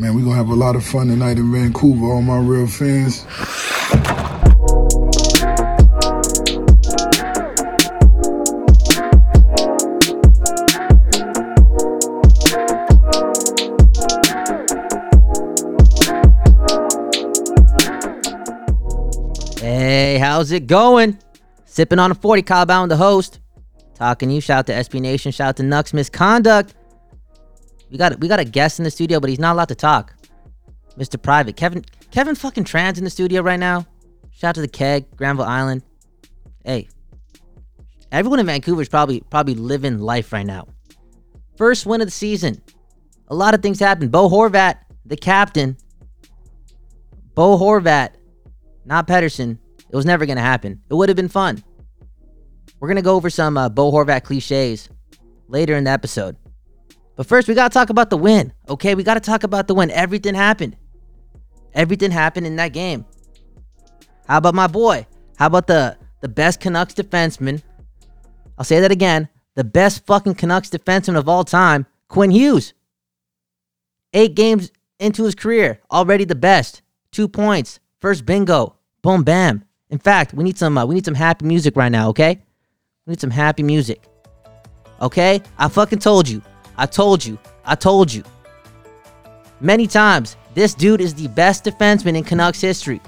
Man, we're gonna have a lot of fun tonight in Vancouver, all my real fans. Hey, how's it going? Sipping on a 40 Kyle Bound, the host. Talking to you. Shout out to SB Nation. Shout out to Nucks Misconduct. We got we got a guest in the studio, but he's not allowed to talk. Mr. Private. Kevin Kevin fucking Trans in the studio right now. Shout out to the keg, Granville Island. Hey. Everyone in Vancouver is probably probably living life right now. First win of the season. A lot of things happened. Bo Horvat, the captain. Bo Horvat not Pettersson. It was never to happen. It would have been fun. We're to go over some uh, Bo Horvat cliches later in the episode. But first, we got to talk about the win. Okay, we got to talk about the win. Everything happened. Everything happened in that game. How about my boy? How about the the best Canucks defenseman? I'll say that again. The best fucking Canucks defenseman of all time, Quinn Hughes. Eight games into his career, already the best. Two points, First bingo. Boom bam. In fact, we need some uh, we need some happy music right now, okay? We need some happy music. Okay? I fucking told you. I told you. I told you. Many times, this dude is the best defenseman in Canucks history.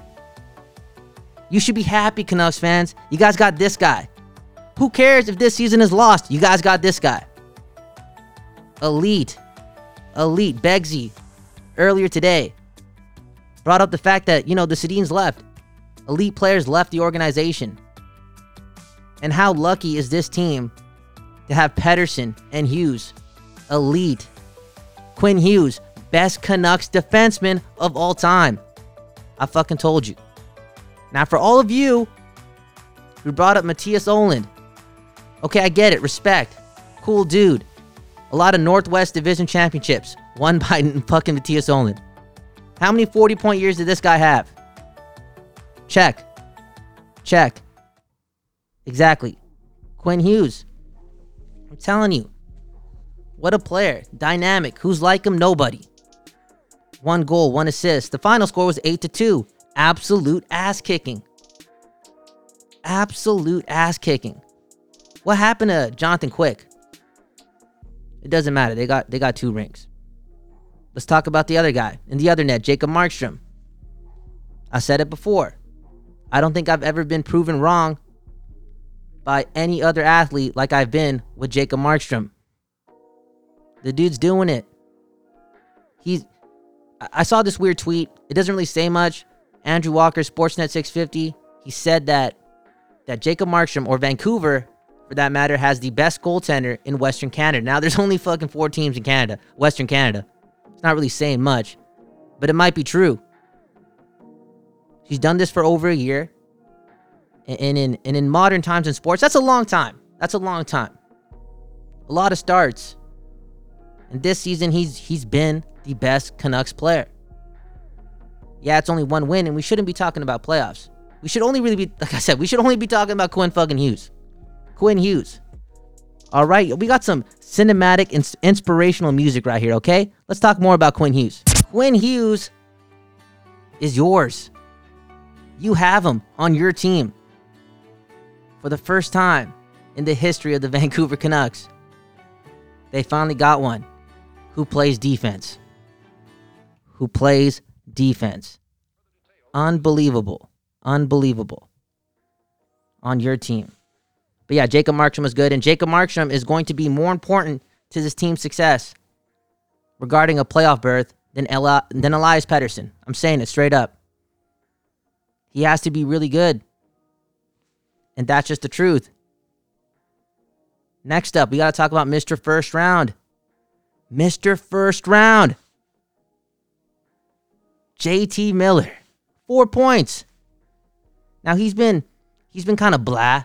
You should be happy, Canucks fans. You guys got this guy. Who cares if this season is lost? You guys got this guy. Elite. Elite. Begsy. Earlier today brought up the fact that, you know, the Sedins left. Elite players left the organization. And how lucky is this team to have Pettersson and Hughes? Elite. Quinn Hughes, best Canucks defenseman of all time. I fucking told you. Now, for all of you who brought up Mattias Ohlund, okay, I get it. Respect. Cool dude. A lot of Northwest Division championships won by fucking Mattias Ohlund. How many 40 point years did this guy have? Check. Check. Exactly. Quinn Hughes. I'm telling you. What a player. Dynamic. Who's like him? Nobody. One goal, one assist. The final score was 8 to 2. Absolute ass kicking. Absolute ass kicking. What happened to Jonathan Quick? It doesn't matter. They got they got two rings. Let's talk about the other guy in the other net, Jacob Markstrom. I said it before. I don't think I've ever been proven wrong by any other athlete like I've been with Jacob Markstrom. The dude's doing it. He's I saw this weird tweet. It doesn't really say much. Andrew Walker, Sportsnet 650, he said that that Jacob Markstrom or Vancouver, for that matter, has the best goaltender in Western Canada. Now there's only fucking four teams in Canada, Western Canada. It's not really saying much, but it might be true. She's done this for over a year. And in and in modern times in sports, that's a long time. That's a long time. A lot of starts. And this season he's he's been the best Canucks player. Yeah, it's only one win, and we shouldn't be talking about playoffs. We should only really be, like I said, we should only be talking about Quinn fucking Hughes. Quinn Hughes. All right, we got some cinematic, ins- inspirational music right here, okay? Let's talk more about Quinn Hughes. Quinn Hughes is yours. You have him on your team for the first time in the history of the Vancouver Canucks. They finally got one who plays defense. Who plays defense. Unbelievable. Unbelievable. On your team. But yeah, Jacob Markstrom was good, and Jacob Markstrom is going to be more important to this team's success regarding a playoff berth than, Eli- than Elias Pettersson. I'm saying it straight up. He has to be really good. And that's just the truth. Next up, we got to talk about Mr. First Round. Mr. First Round. JT Miller. 4 points. Now he's been he's been kind of blah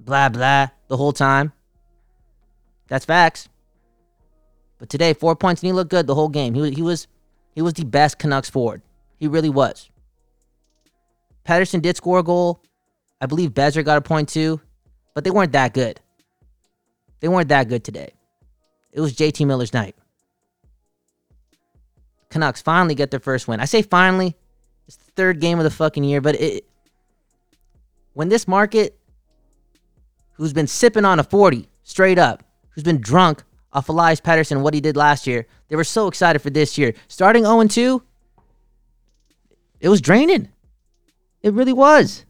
blah blah the whole time. That's facts. But today, four points and he looked good the whole game. He, he was he was the best Canucks forward. He really was. Pettersson did score a goal. I believe Boeser got a point too, but they weren't that good. They weren't that good today. It was JT Miller's night. Canucks finally get their first win. I say finally, it's the third game of the fucking year, but it when this market who's been sipping on a 40 straight up, who's been drunk off Elias Pettersson, what he did last year, they were so excited for this year. Starting 0 2, it was draining. It really was.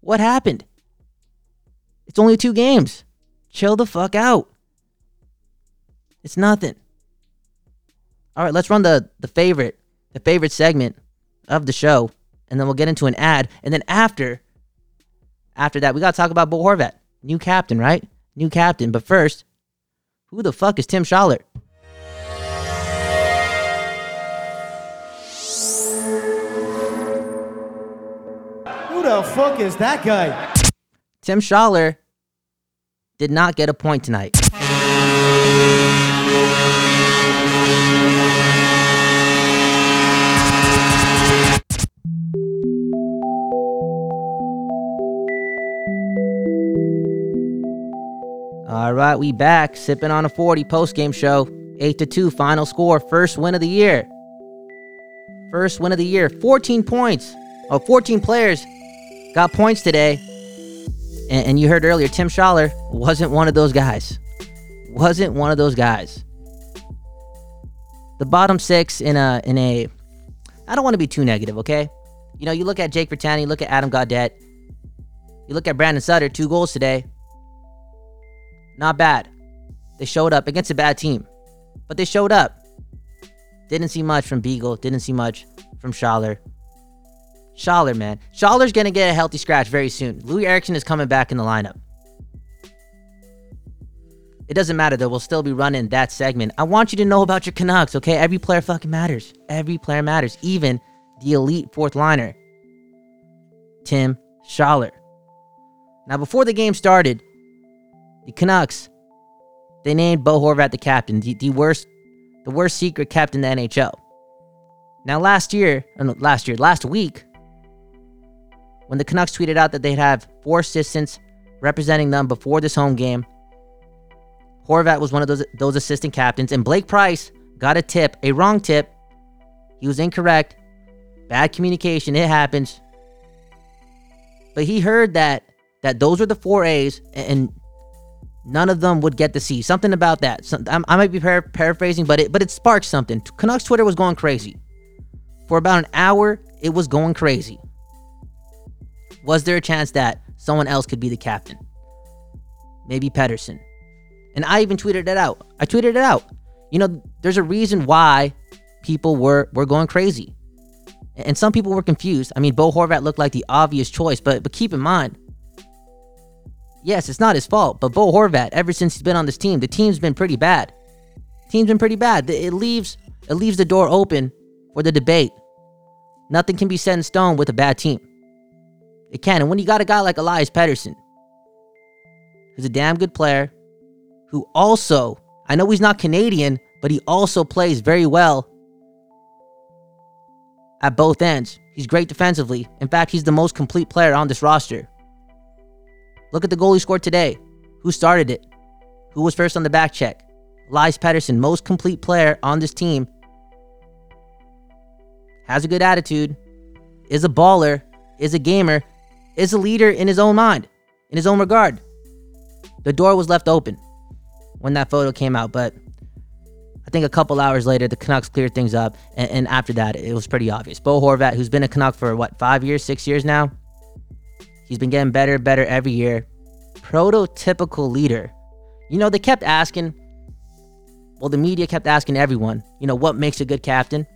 What happened? It's only two games. Chill the fuck out. It's nothing. All right, let's run the the favorite, the favorite segment of the show, and then we'll get into an ad. And then after, after that, we gotta talk about Bo Horvat, new captain, right? New captain. But first, who the fuck is Tim Schaller? Who the fuck is that guy? Tim Schaller did not get a point tonight. Right, we back sipping on a 40 post game show. 8 to 2 final score, first win of the year. First win of the year, 14 points. Oh, 14 players got points today. And, and you heard earlier, Tim Schaller wasn't one of those guys. Wasn't one of those guys. The bottom six in a in a I don't want to be too negative, okay? You know, you look at Jake Virtanen, you look at Adam Gaudette, you look at Brandon Sutter, two goals today. Not bad. They showed up against a bad team, but they showed up. Didn't see much from Beagle, didn't see much from Schaller. Schaller, man. Schaller's going to get a healthy scratch very soon. Loui Eriksson is coming back in the lineup. It doesn't matter, though. We'll still be running that segment. I want you to know about your Canucks, okay? Every player fucking matters. Every player matters. Even the elite fourth liner, Tim Schaller. Now, before the game started, the Canucks, they named Bo Horvat the captain, the, the worst, the worst secret captain in the NHL. Now, last year, last year, last week, when the Canucks tweeted out that they'd have four assistants representing them before this home game. Horvat was one of those those assistant captains, and Blake Price got a tip, a wrong tip. He was incorrect. Bad communication, it happens. But he heard that that those were the four A's, and none of them would get the C. Something about that. Some, I might be par- paraphrasing, but it but it sparked something. Canucks Twitter was going crazy. For about an hour, it was going crazy. Was there a chance that someone else could be the captain? Maybe Pettersson. And I even tweeted it out. I tweeted it out. You know, there's a reason why people were were going crazy. And some people were confused. I mean, Bo Horvat looked like the obvious choice, but but keep in mind, yes, it's not his fault. But Bo Horvat, ever since he's been on this team, the team's been pretty bad. Team's been pretty bad. It leaves it leaves the door open for the debate. Nothing can be set in stone with a bad team. It can. And when you got a guy like Elias Pettersson, who's a damn good player, who also, I know he's not Canadian, but he also plays very well at both ends. He's great defensively. In fact, he's the most complete player on this roster. Look at the goal he scored today. Who started it? Who was first on the back check? Elias Pettersson, most complete player on this team. Has a good attitude, is a baller, is a gamer, is a leader in his own mind, in his own regard. The door was left open when that photo came out, but I think a couple hours later, the Canucks cleared things up, and, and after that, it was pretty obvious. Bo Horvat, who's been a Canuck for what, five years, six years now, he's been getting better, better every year. Prototypical leader. You know, they kept asking, well, the media kept asking everyone, you know, what makes a good captain?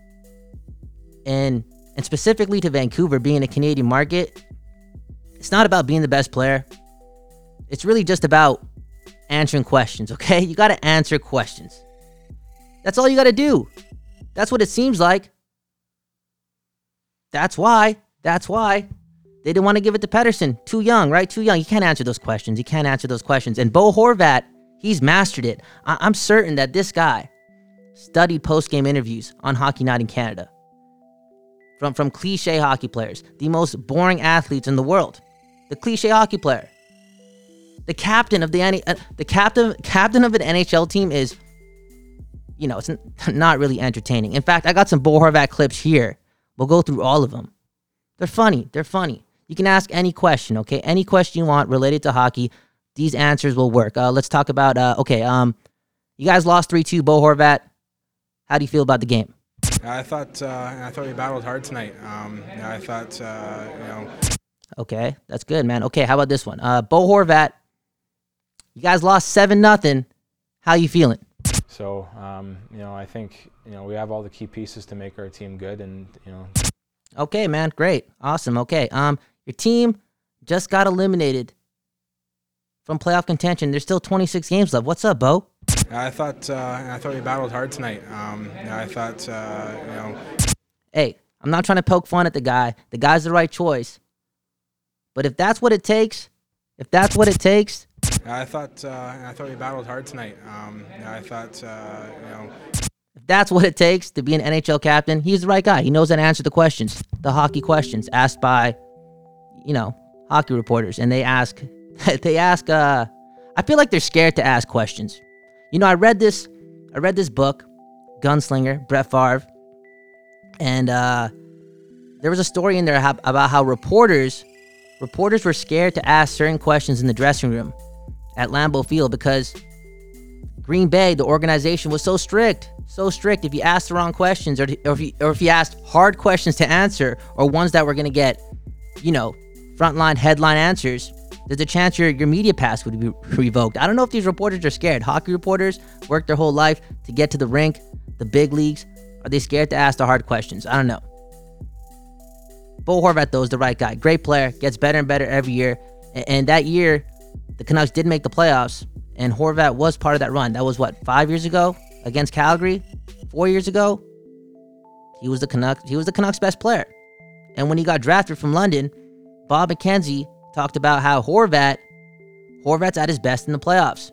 And and specifically to Vancouver being a Canadian market, it's not about being the best player. It's really just about answering questions, okay? You got to answer questions. That's all you got to do. That's what it seems like. That's why. That's why. They didn't want to give it to Pettersson. Too young, right? Too young. You can't answer those questions. You can't answer those questions. And Bo Horvat, he's mastered it. I- I'm certain that this guy studied post game interviews on Hockey Night in Canada from, from cliche hockey players, the most boring athletes in the world the cliche hockey player. The captain of the uh, the captain captain of an NHL team is you know, it's n- not really entertaining. In fact, I got some Bo Horvat clips here. We'll go through all of them. They're funny. They're funny. You can ask any question, okay? Any question you want related to hockey. These answers will work. Uh, let's talk about. Uh, okay, um, you guys lost three two. Bo Horvat. How do you feel about the game? I thought uh, I thought we battled hard tonight. Um, I thought uh, you know Okay, that's good, man. Okay, how about this one? Uh, Bo Horvat. You guys lost seven nothing. How you feeling? So, um, you know, I think, you know, we have all the key pieces to make our team good and, you know, Okay, man. Great. Awesome. Okay. Um, your team just got eliminated from playoff contention. There's still 26 games left. What's up, Bo? I thought uh, I thought we battled hard tonight. Um, I thought uh, you know Hey, I'm not trying to poke fun at the guy. The guy's the right choice. But if that's what it takes, if that's what it takes, I thought uh, I thought we battled hard tonight. Um, I thought uh, you know if that's what it takes to be an NHL captain, he's the right guy. He knows how to answer the questions, the hockey questions asked by, you know, hockey reporters. And they ask, they ask, uh, I feel like they're scared to ask questions. You know, I read this, I read this book, Gunslinger, Brett Favre, and uh, there was a story in there about how reporters, reporters were scared to ask certain questions in the dressing room at Lambeau Field because Green Bay, the organization, was so strict, so strict. If you asked the wrong questions, or, or if you or if you asked hard questions to answer, or ones that were going to get, you know, frontline headline answers, there's a chance your your media pass would be revoked. I don't know if these reporters are scared. Hockey reporters work their whole life to get to the rink, the big leagues. Are they scared to ask the hard questions? I don't know. Bo Horvat, though, is the right guy. Great player, gets better and better every year. And, and that year, the Canucks did make the playoffs, and Horvat was part of that run. That was what five years ago against Calgary, four years ago. He was the Canucks. He was the Canucks' best player. And when he got drafted from London, Bob McKenzie talked about how Horvat, Horvat's at his best in the playoffs.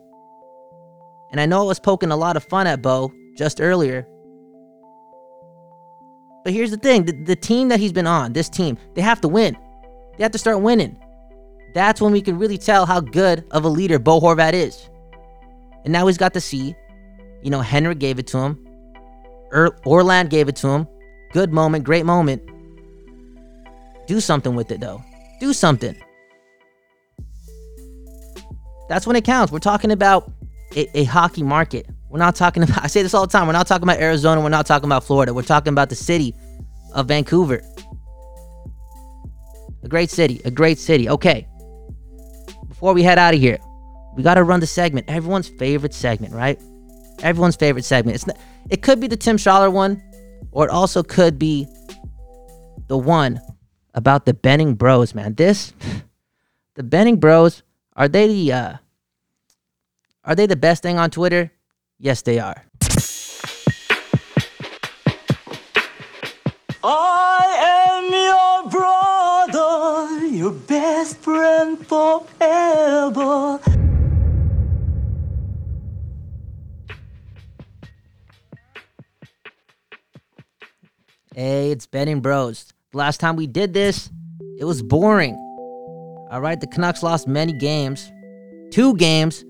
And I know I was poking a lot of fun at Bo just earlier. But here's the thing the, the team that he's been on, this team, they have to win. They have to start winning. That's when we can really tell how good of a leader Bo Horvat is. And now he's got to see, you know, Henrik gave it to him. Er- Orland gave it to him. Good moment, great moment. Do something with it, though. Do something. That's when it counts. We're talking about a, a hockey market. We're not talking about, I say this all the time, we're not talking about Arizona, we're not talking about Florida. We're talking about the city of Vancouver. A great city, a great city. Okay. Before we head out of here, we got to run the segment. Everyone's favorite segment, right? Everyone's favorite segment. It's not, it could be the Tim Schaller one, or it also could be the one about the Benning Bros, man. This, the Benning Bros, are they the uh, are they the best thing on Twitter? Yes, they are. I am your brother, your best friend forever. Hey, it's Benning Bros. Last time we did this, it was boring. All right, the Canucks lost many games, two games.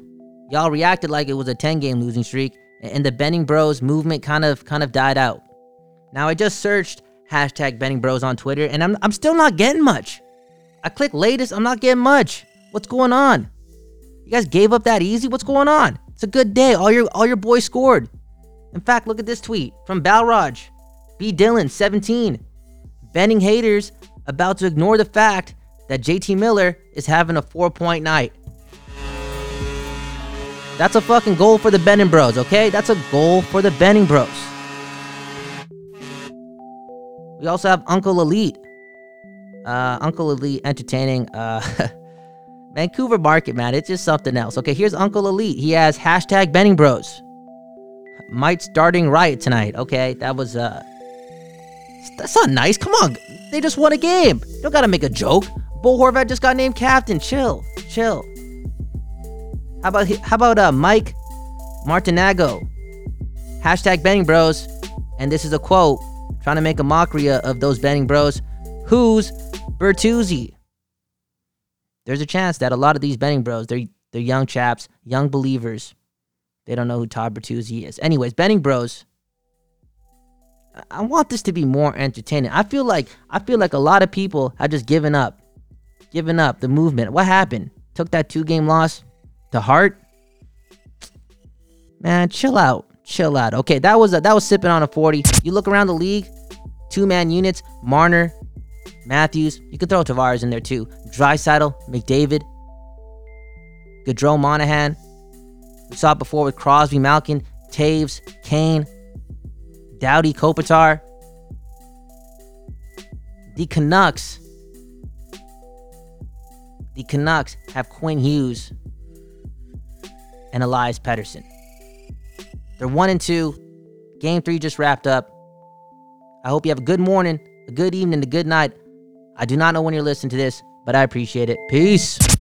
Y'all reacted like it was a 10 game losing streak, and the Benning Bros movement kind of kind of died out. Now I just searched hashtag Benning Bros on Twitter, and I'm I'm still not getting much. I click latest, I'm not getting much. What's going on? You guys gave up that easy? What's going on? It's a good day. All your all your boys scored. In fact, look at this tweet from Balraj. B. Dylan, 17. Benning haters about to ignore the fact that JT Miller is having a four point night. That's a fucking goal for the Benning Bros, okay? That's a goal for the Benning Bros. We also have Uncle Elite. Uh, Uncle Elite entertaining. Uh, Vancouver market, man. It's just something else. Okay, here's Uncle Elite. He has hashtag Benning Bros. Might starting riot tonight. Okay, that was uh that's not nice. Come on. They just won a game. You don't gotta make a joke. Bo Horvat just got named captain. Chill. Chill. How about how about uh Mike Martinago? Hashtag Benning Bros. And this is a quote trying to make a mockery of those Benning Bros. Who's Bertuzzi? There's a chance that a lot of these Benning Bros, they're they're young chaps, young believers. They don't know who Todd Bertuzzi is. Anyways, Benning Bros. I- want this to be more entertaining. I feel like I feel like a lot of people have just given up, given up the movement. What happened? Took that two game loss to heart. Man, chill out, chill out. Okay, that was a, that was sipping on a forty. You look around the league, two man units: Marner, Matthews. You could throw Tavares in there too. Draisaitl, McDavid, Gaudreau, Monahan. We saw it before with Crosby, Malkin, Toews, Kane, Doughty, Kopitar. The Canucks. The Canucks have Quinn Hughes and Elias Pettersson. They're one and two. Game three just wrapped up. I hope you have a good morning, a good evening, a good night. I do not know when you're listening to this, but I appreciate it. Peace.